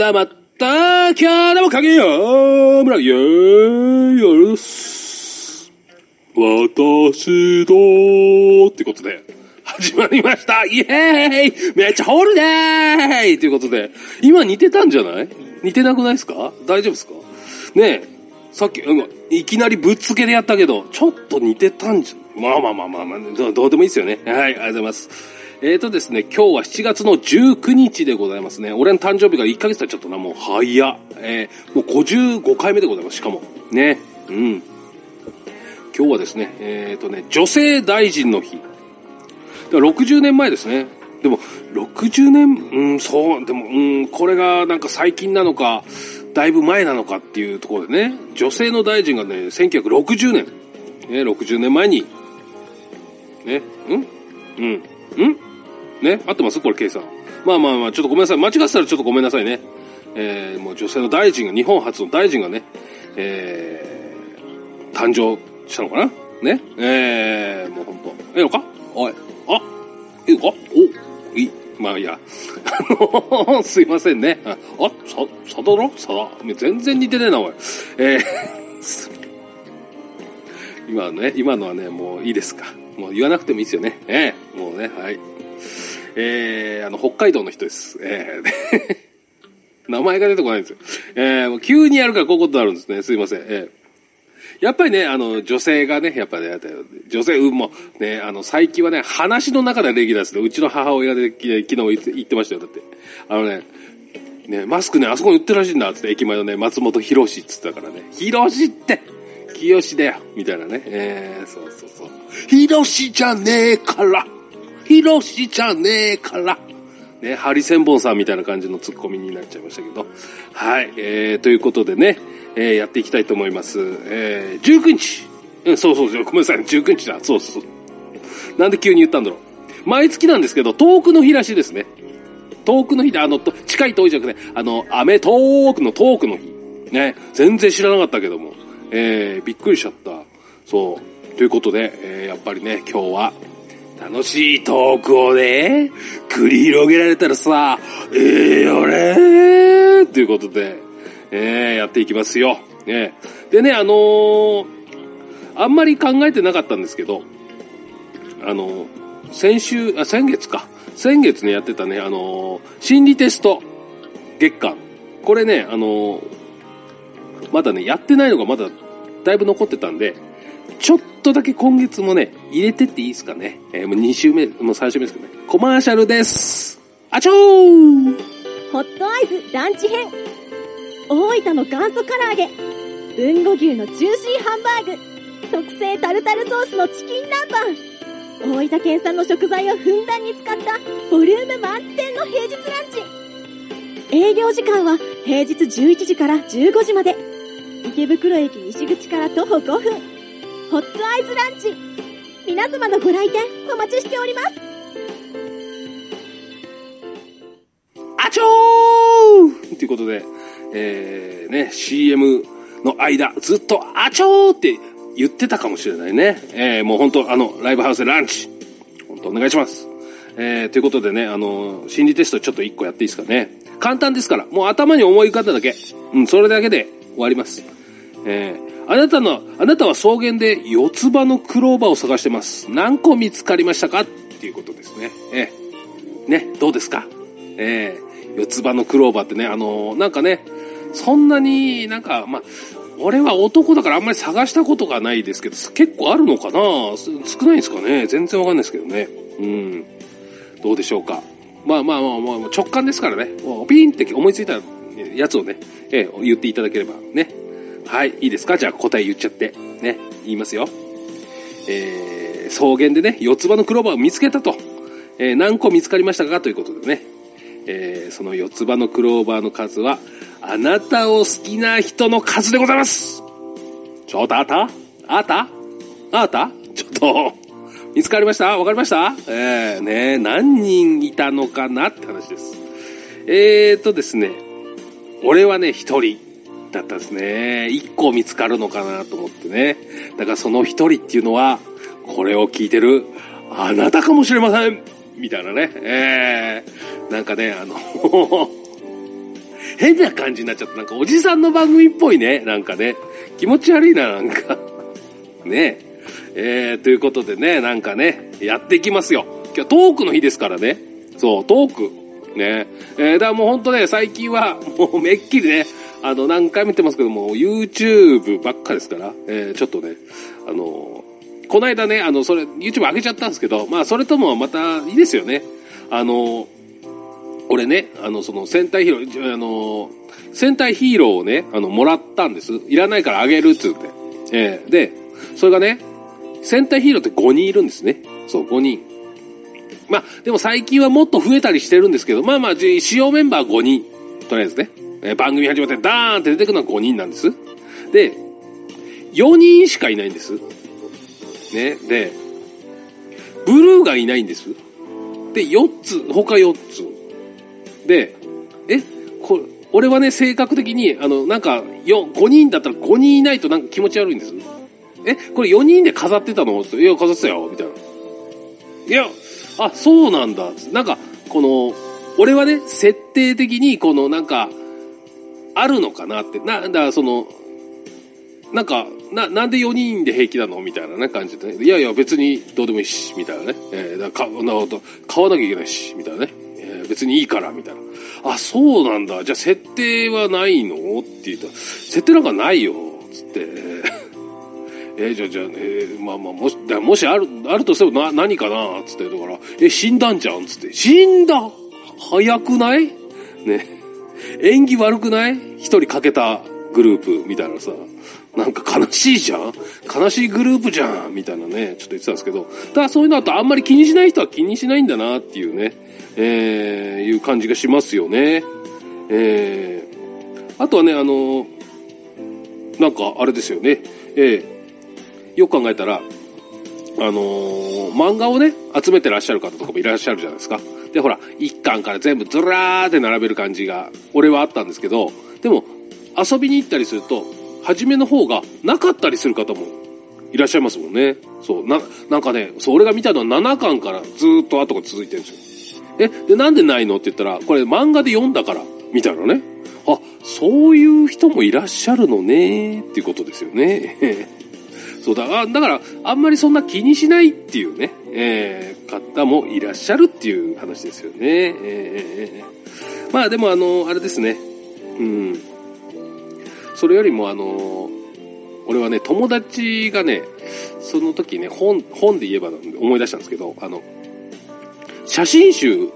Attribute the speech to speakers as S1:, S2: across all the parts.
S1: たまた、キャラも影よ、村よ、よす。私と、ってことで、始まりました。イエーイ。めっちゃホールデーということで、今似てたんじゃない？似てなくないですか？大丈夫ですか？ねえ、さっき、いきなりぶっつけでやったけど、ちょっと似てたんじゃ、まあまあまあまあまあ、どどうでもいいですよね。はい、ありがとうございます。えーとですね、今日は7月の19日でございますね。俺の誕生日が1ヶ月経っちゃったな、もう早っ。えー、もう55回目でございます、しかも。ね。うん。今日はですね、えーとね、女性大臣の日。だから60年前ですね。でも、60年、うん、そう、でも、うん、これがなんか最近なのか、だいぶ前なのかっていうところでね、女性の大臣がね、1960年、ね、60年前に、ね、うん？うん、ん？ね、合ってますこれ、計算。まあまあまあ、ちょっとごめんなさい。間違ってたらちょっとごめんなさいね。えー、もう女性の大臣が、日本初の大臣がね、えー、誕生したのかな？ね？えー、もうほんと。ええのか？おい。あ、いいのか？お、いい。まあいいや。あの、すいませんね。あ、あさ、さだろ？さだ。全然似てねえな、おい。えー、今のね、今のはね、もういいですか。もう言わなくてもいいですよね。ええもうね、はい。えー、あの、北海道の人です。えー、名前が出てこないんですよ。えー、急にやるからこういうことになるんですね。すいません。えーやっぱりね、あの、女性がね、やっぱりね、女性、うん、もう、ね、あの、最近はね、話の中でレギュラーですね。うちの母親で昨日言ってましたよ。だって。あのね、ね、マスクね、あそこに売ってるらしいんだ、つって、駅前のね、松本博士っつったからね、博士って清だよみたいなね。えー、そうそうそう。博士じゃねえから博士じゃねえからね、ハリセンボンさんみたいな感じのツッコミになっちゃいましたけど。はい、えー、ということでね、えー、やっていきたいと思います。えー、19日。うん、そうそうそう、ごめんなさい、19日だ。そうそう。なんで急に言ったんだろう。毎月なんですけど、遠くの日らしいですね。遠くの日で、あの、と近い遠いじゃなくて、あの、アメトークのトークの日。ね、全然知らなかったけども。えー、びっくりしちゃった。そう。ということで、えー、やっぱりね、今日は、楽しいトークをね、繰り広げられたらさ、ええよねーということで、えー、やっていきますよ。ね、でね、あのー、あんまり考えてなかったんですけど、あの、先週、あ、先月か。先月ね、やってたね、あの、心理テスト月間。これね、あのまだね、やってないのがまだだいぶ残ってたんで、ちょっとだけ今月もね、入れてっていいですかね。えー、もう2週目、もう3週目ですけどね。コマーシャルです。あちょー。
S2: ホットアイズランチ編。大分の元祖唐揚げ。豊後牛のジューシーハンバーグ。特製タルタルソースのチキン南蛮。大分県産の食材をふんだんに使ったボリューム満点の平日ランチ。営業時間は平日11時から15時まで。池袋駅西口から徒歩5分。ホットアイズランチ皆様のご来店お待ちしております
S1: あちょーということで、えー、ね、CM の間、ずっと、あちょーって言ってたかもしれないね。えー、もう本当あの、ライブハウスでランチ。本当お願いします。えー、ということでね、あの、心理テストちょっと一個やっていいですかね。簡単ですから、もう頭に思い浮かんだだけ。うん、それだけで終わります。えー、あなたの、あなたは草原で四つ葉のクローバーを探してます。何個見つかりましたか？っていうことですね。えー、ね、どうですか？えー、四つ葉のクローバーってね、あのーなんかね、そんなになんか、ま、俺は男だからあんまり探したことがないですけど、結構あるのかな？少ないんですかね？全然わかんないですけどね。うん。どうでしょうか？まあまあまあまあ、直感ですからね。もうピンって思いついたやつをね、えー言っていただければね。はい、いいですか？じゃあ答え言っちゃって。ね、言いますよ。えー、草原でね、四つ葉のクローバーを見つけたと。えー何個見つかりましたか？ということでね。えーその四つ葉のクローバーの数は、あなたを好きな人の数でございますちょっとあった？あった？あった？ちょっと、見つかりました？わかりました？えー、ね何人いたのかな？って話です。えーとですね、俺はね、一人だったですね。一個見つかるのかなと思ってね。だからその一人っていうのは、これを聞いてる、あなたかもしれませんみたいなね。えー、なんかね、あの、変な感じになっちゃった。なんかおじさんの番組っぽいね。なんかね。気持ち悪いな、なんか。ねえ。えー、ということでね、なんかね、やっていきますよ。今日トークの日ですからね。そう、トーク。ね。えー、だからもうほんとね、最近は、もうめっきりね、あの、何回も言ってますけども、YouTube ばっかですから、えー、ちょっとね、あの、この間ね、あの、それ、YouTube 上げちゃったんですけど、まあ、それともまたいいですよね。あの、俺ね、あの、その戦隊ヒーロー、あの、戦隊ヒーローをね、あの、もらったんです。いらないからあげるっつって。えー、で、それがね、戦隊ヒーローって5人いるんですね。そう、5人。まあ、でも最近はもっと増えたりしてるんですけど、まあまあ、主要メンバー5人。とりあえずね。えー、番組始まってダーンって出てくるのは5人なんです。で、4人しかいないんです。ね。で、ブルーがいないんです。で、4つ、他4つ。で、え、これ、俺はね、性格的に、あの、なんか、4、5人だったら5人いないとなんか気持ち悪いんです。え、これ4人で飾ってたの？いや、飾ってたよ、みたいな。いや、あ、そうなんだ。なんか、この、俺はね、設定的に、この、なんか、あるのかなって。な、だからその、なんか、な、なんで4人で平気なのみたいなね、感じでね。いやいや、別にどうでもいいし、みたいなね。えー、だか、なるほど、買わなきゃいけないし、みたいなね。えー、別にいいから、みたいな。あ、そうなんだ。じゃあ、設定はないの？って言ったら、設定なんかないよ、つって。えー、じゃあ、じゃあ、えー、まあまあ、もし、もしある、あるとしてもな、何かな？つって、だから、え、死んだんじゃん？つって。死んだ？早くない？ね。縁起悪くない？一人かけたグループみたいなさ。なんか悲しいじゃん？悲しいグループじゃんみたいなね、ちょっと言ってたんですけど、ただそういうのだとあんまり気にしない人は気にしないんだなっていうね、えー、いう感じがしますよね。えー、あとはね、あの、なんかあれですよね、えー、よく考えたら、あのー、漫画をね、集めてらっしゃる方とかもいらっしゃるじゃないですか。で、ほら、一巻から全部ずらーって並べる感じが、俺はあったんですけど、でも、遊びに行ったりすると、初めの方がなかったりする方もいらっしゃいますもんね。そう、な、なんかね、そう、俺が見たのは7巻からずっと後が続いてるんですよ。え、で、なんでないの？って言ったら、これ漫画で読んだから、みたいなね。あ、そういう人もいらっしゃるのね、っていうことですよね。そうだ、だから、あんまりそんな気にしないっていうね、えー、方もいらっしゃるっていう話ですよね。えー、まあでもあの、あれですね。うん。それよりもあの、俺はね、友達がね、その時ね、本、本で言えば思い出したんですけど、あの、写真集、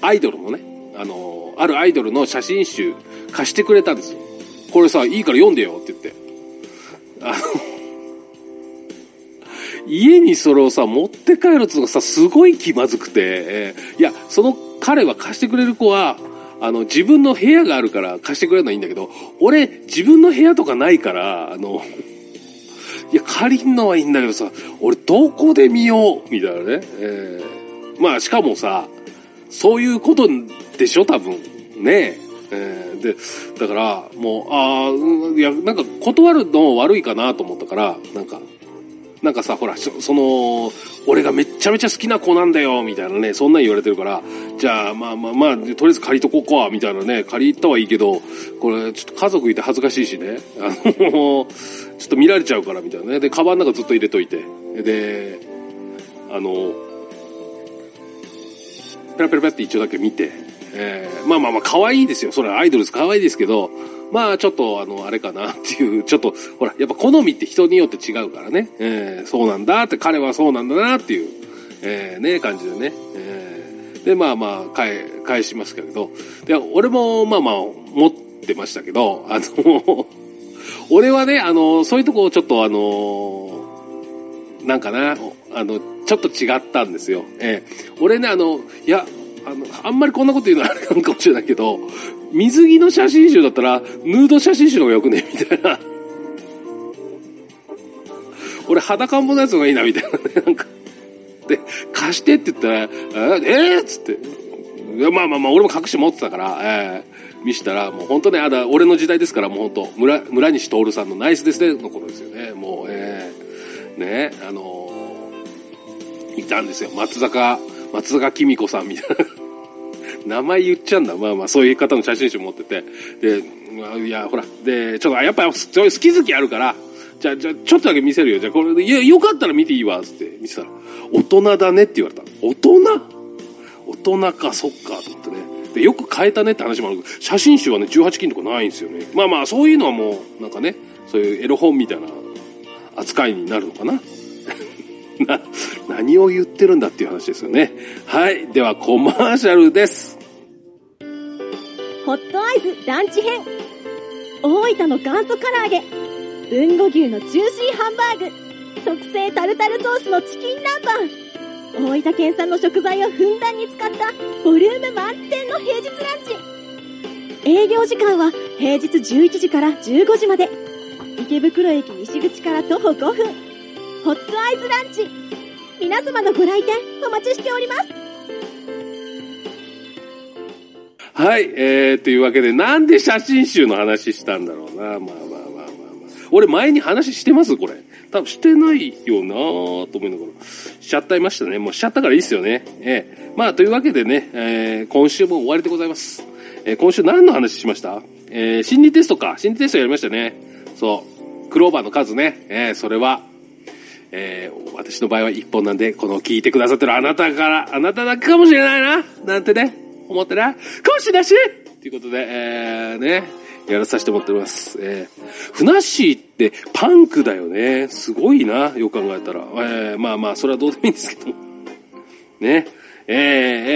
S1: アイドルのね、あの、あるアイドルの写真集貸してくれたんですよ。これさ、いいから読んでよって言って。あ、家にそれをさ、持って帰るっていうのがさ、すごい気まずくて、え、いや、その彼は貸してくれる子は、あの、自分の部屋があるから貸してくれるのはいいんだけど、俺、自分の部屋とかないから、あの、いや、借りんのはいいんだけどさ、俺どこで見よう？みたいなね。えー、まあ、しかもさ、そういうことでしょ？多分。ねえ。ー、で、だから、もう、ああ、いや、なんか断るの悪いかなと思ったから、なんか、なんかさ、ほら、その、俺がめちゃめちゃ好きな子なんだよ、みたいなね、そんなん言われてるから、じゃあ、まあまあまあ、とりあえず借りとこうか、みたいなね、借りたはいいけど、これ、ちょっと家族いて恥ずかしいしね、あの、ちょっと見られちゃうから、みたいなね。で、カバンの中ずっと入れといて、で、あの、ペラペラペラって一応だけ見て、えー、まあまあまあ、可愛いですよ。それはアイドルです。可愛いですけど、まあちょっとあの、あれかなっていう、ちょっと、ほら、やっぱ好みって人によって違うからね、えー、そうなんだって、彼はそうなんだなっていう、えー、ね、感じでね、えー、で、まあまあ、返、返しますけれど、で、俺もまあまあ、持ってましたけど、あの、俺はね、あの、そういうとこをちょっとあの、なんかな、あの、ちょっと違ったんですよ。えー、俺ね、あの、いや、あの、あんまりこんなこと言うのはあれかもしれないけど、水着の写真集だったら、ヌード写真集の方がよくね？みたいな。俺、裸んぼのやつの方がいいな、みたいなね。なんか。で、貸してって言ったら、えー、えー、っつって。まあまあまあ、俺も隠し持ってたから、えー、見したら、もう本当ね、あだ、俺の時代ですから、もう本当村、村西徹さんのナイスですね、のことですよね。もう、えー、ね、あのー、いたんですよ。松坂、松坂紀美子さんみたいな。名前言っちゃうんだ。まあまあ、そういう方の写真集持ってて。で、まあいや、ほら、で、ちょっと、やっぱ、そういう好き好きあるから、じゃあ、じゃ、ちょっとだけ見せるよ。じゃあ、これ、いや、よかったら見ていいわ、つって見せたら、大人だねって言われた。大人？大人か、そっか、と思ってね。で、よく変えたねって話もあるけど、写真集はね、18金とかないんですよね。まあまあ、そういうのはもう、なんかね、そういうエロ本みたいな扱いになるのかな。な、何を言ってるんだっていう話ですよね。はい。では、コマーシャルです。
S2: ホットアイズランチ編。大分の元祖唐揚げ。豊後牛のジューシーハンバーグ。特製タルタルソースのチキン南蛮。大分県産の食材をふんだんに使ったボリューム満点の平日ランチ。営業時間は平日11時から15時まで。池袋駅西口から徒歩5分。ホットアイズランチ。皆様のご来店お待ちしております。
S1: はい、えー、というわけで、なんで写真集の話したんだろうな。まあまあまあまあまあ。俺前に話してます？これ。多分してないよなぁと思いながら。しちゃったいましたね。もうしちゃったからいいっすよね。えー、まあというわけでね、えー、今週も終わりでございます。えー、今週何の話しました？えー、心理テストか。心理テストやりましたね。そう。クローバーの数ね。えー、それは、えー、私の場合は1本なんで、この聞いてくださってるあなたから、あなただけかもしれないな。なんてね。思ってな、講師だしということで、えー、ね、やらさせてもらってます。えー、ふなっしーってパンクだよね。すごいな、よく考えたら。えー、まあまあ、それはどうでもいいんですけども。ね、えー、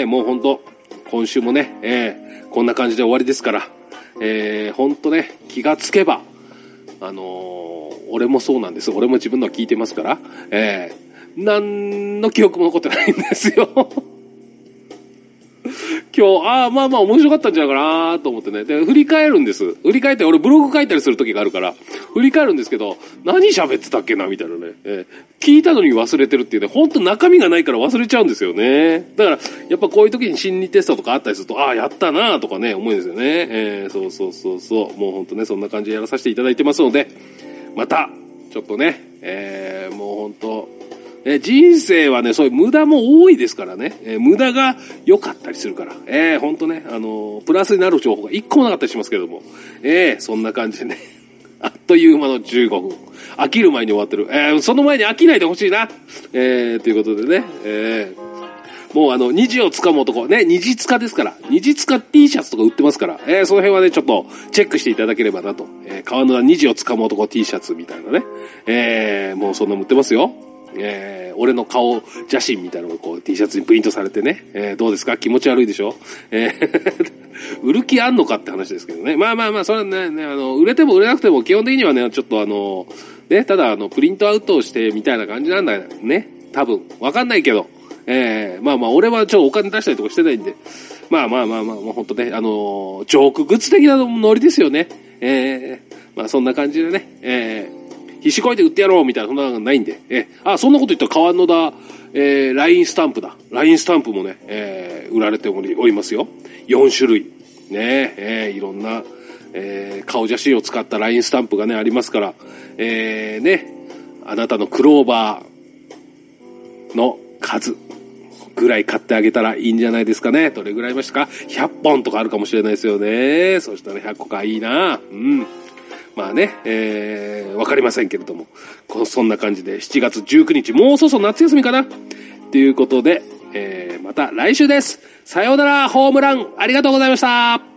S1: えー、もうほんと、今週もね、えー、こんな感じで終わりですから、えー、ほんとね、気がつけば、あのー、俺もそうなんです。俺も自分のは聞いてますから、えー、何の記憶も残ってないんですよ。今日、ああ、まあまあ面白かったんじゃないかなと思ってね。で、振り返るんです。振り返って、俺ブログ書いたりする時があるから、振り返るんですけど、何喋ってたっけなみたいなね。えー、聞いたのに忘れてるっていうね、ほんと中身がないから忘れちゃうんですよね。だから、やっぱこういう時に心理テストとかあったりすると、ああ、やったなとかね、思うんですよね。えー、そうそうそうそう。もうほんとね、そんな感じでやらさせていただいてますので、また、ちょっとね、えー、もうほんと、え人生はね、そういう無駄も多いですからね、え無駄が良かったりするから、えー、ほんとね、あのプラスになる情報が一個もなかったりしますけども、えー、そんな感じでね、あっという間の15分。飽きる前に終わってる。えー、その前に飽きないでほしいな。えー、ということでね、えー、もうあの、虹を掴む男、ね、虹塚ですから、虹塚 T シャツとか売ってますから、えー、その辺はね、ちょっとチェックしていただければなと。えー、川野田虹を掴む男 T シャツみたいなね。えー、もうそんな売ってますよ。えー、俺の顔写真みたいなのがこう T シャツにプリントされてね、えー、どうですか？気持ち悪いでしょ？えー 売る気あんのかって話ですけどね。まあまあまあ、それはね、ねあの、売れても売れなくても基本的にはね、ちょっとあの、ね、ただあの、プリントアウトしてみたいな感じなんだよね。多分。わかんないけど。えー、まあまあ、俺はちょっとお金出したりとかしてないんで。まあまあまあまあ、もうほんとね、あのジョークグッズ的なノリですよね。えー、まあそんな感じでね、えー、必死こいて売ってやろうみたいな、そんなのないんで。え、あ、そんなこと言ったら川野田、えー、LINE スタンプだ。LINE スタンプもね、えー、売られておりますよ。4種類。ねえー、いろんな、えー、顔写真を使った LINE スタンプがね、ありますから、えー、ね、あなたのクローバーの数ぐらい買ってあげたらいいんじゃないですかね。どれぐらいましたか ?100 本とかあるかもしれないですよね。そしたら100個かいいな。うん。まあね、えー、わかりませんけれども、こそんな感じで7月19日、もうそろそろ夏休みかな？ということで、えー、また来週です。さようなら、ホームラン、ありがとうございました。